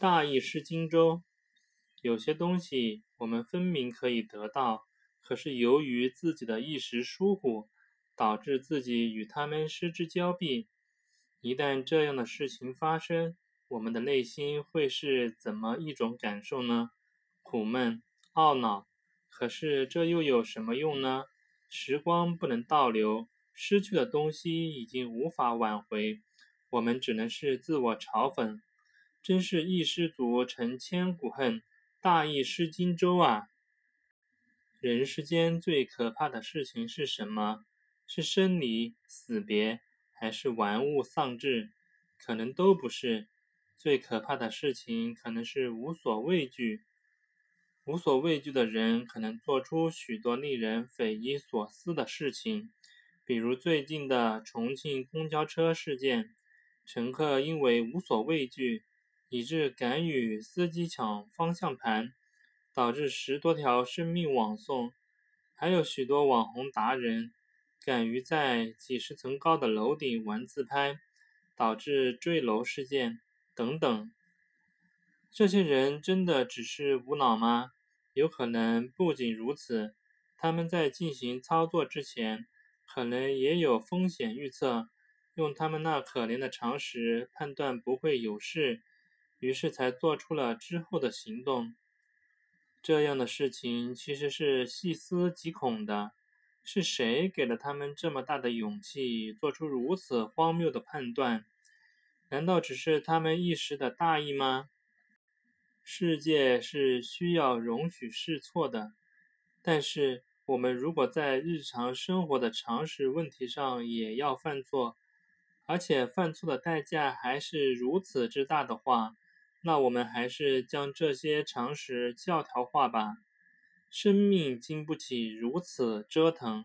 大意失荆州。有些东西我们分明可以得到，可是由于自己的一时疏忽，导致自己与他们失之交臂。一旦这样的事情发生，我们的内心会是怎么一种感受呢？苦闷、懊恼。可是这又有什么用呢？时光不能倒流，失去的东西已经无法挽回，我们只能是自我嘲讽。真是一失足成千古恨，大意失荆州啊！人世间最可怕的事情是什么？是生离死别，还是玩物丧志？可能都不是。最可怕的事情，可能是无所畏惧。无所畏惧的人，可能做出许多令人匪夷所思的事情，比如最近的重庆公交车事件，乘客因为无所畏惧。以致敢与司机抢方向盘，导致十多条生命枉送；还有许多网红达人敢于在几十层高的楼顶玩自拍，导致坠楼事件等等。这些人真的只是无脑吗？有可能不仅如此，他们在进行操作之前，可能也有风险预测，用他们那可怜的常识判断不会有事。于是才做出了之后的行动。这样的事情其实是细思极恐的。是谁给了他们这么大的勇气，做出如此荒谬的判断？难道只是他们一时的大意吗？世界是需要容许试错的，但是我们如果在日常生活的常识问题上也要犯错，而且犯错的代价还是如此之大的话，那我们还是将这些常识教条化吧。生命经不起如此折腾。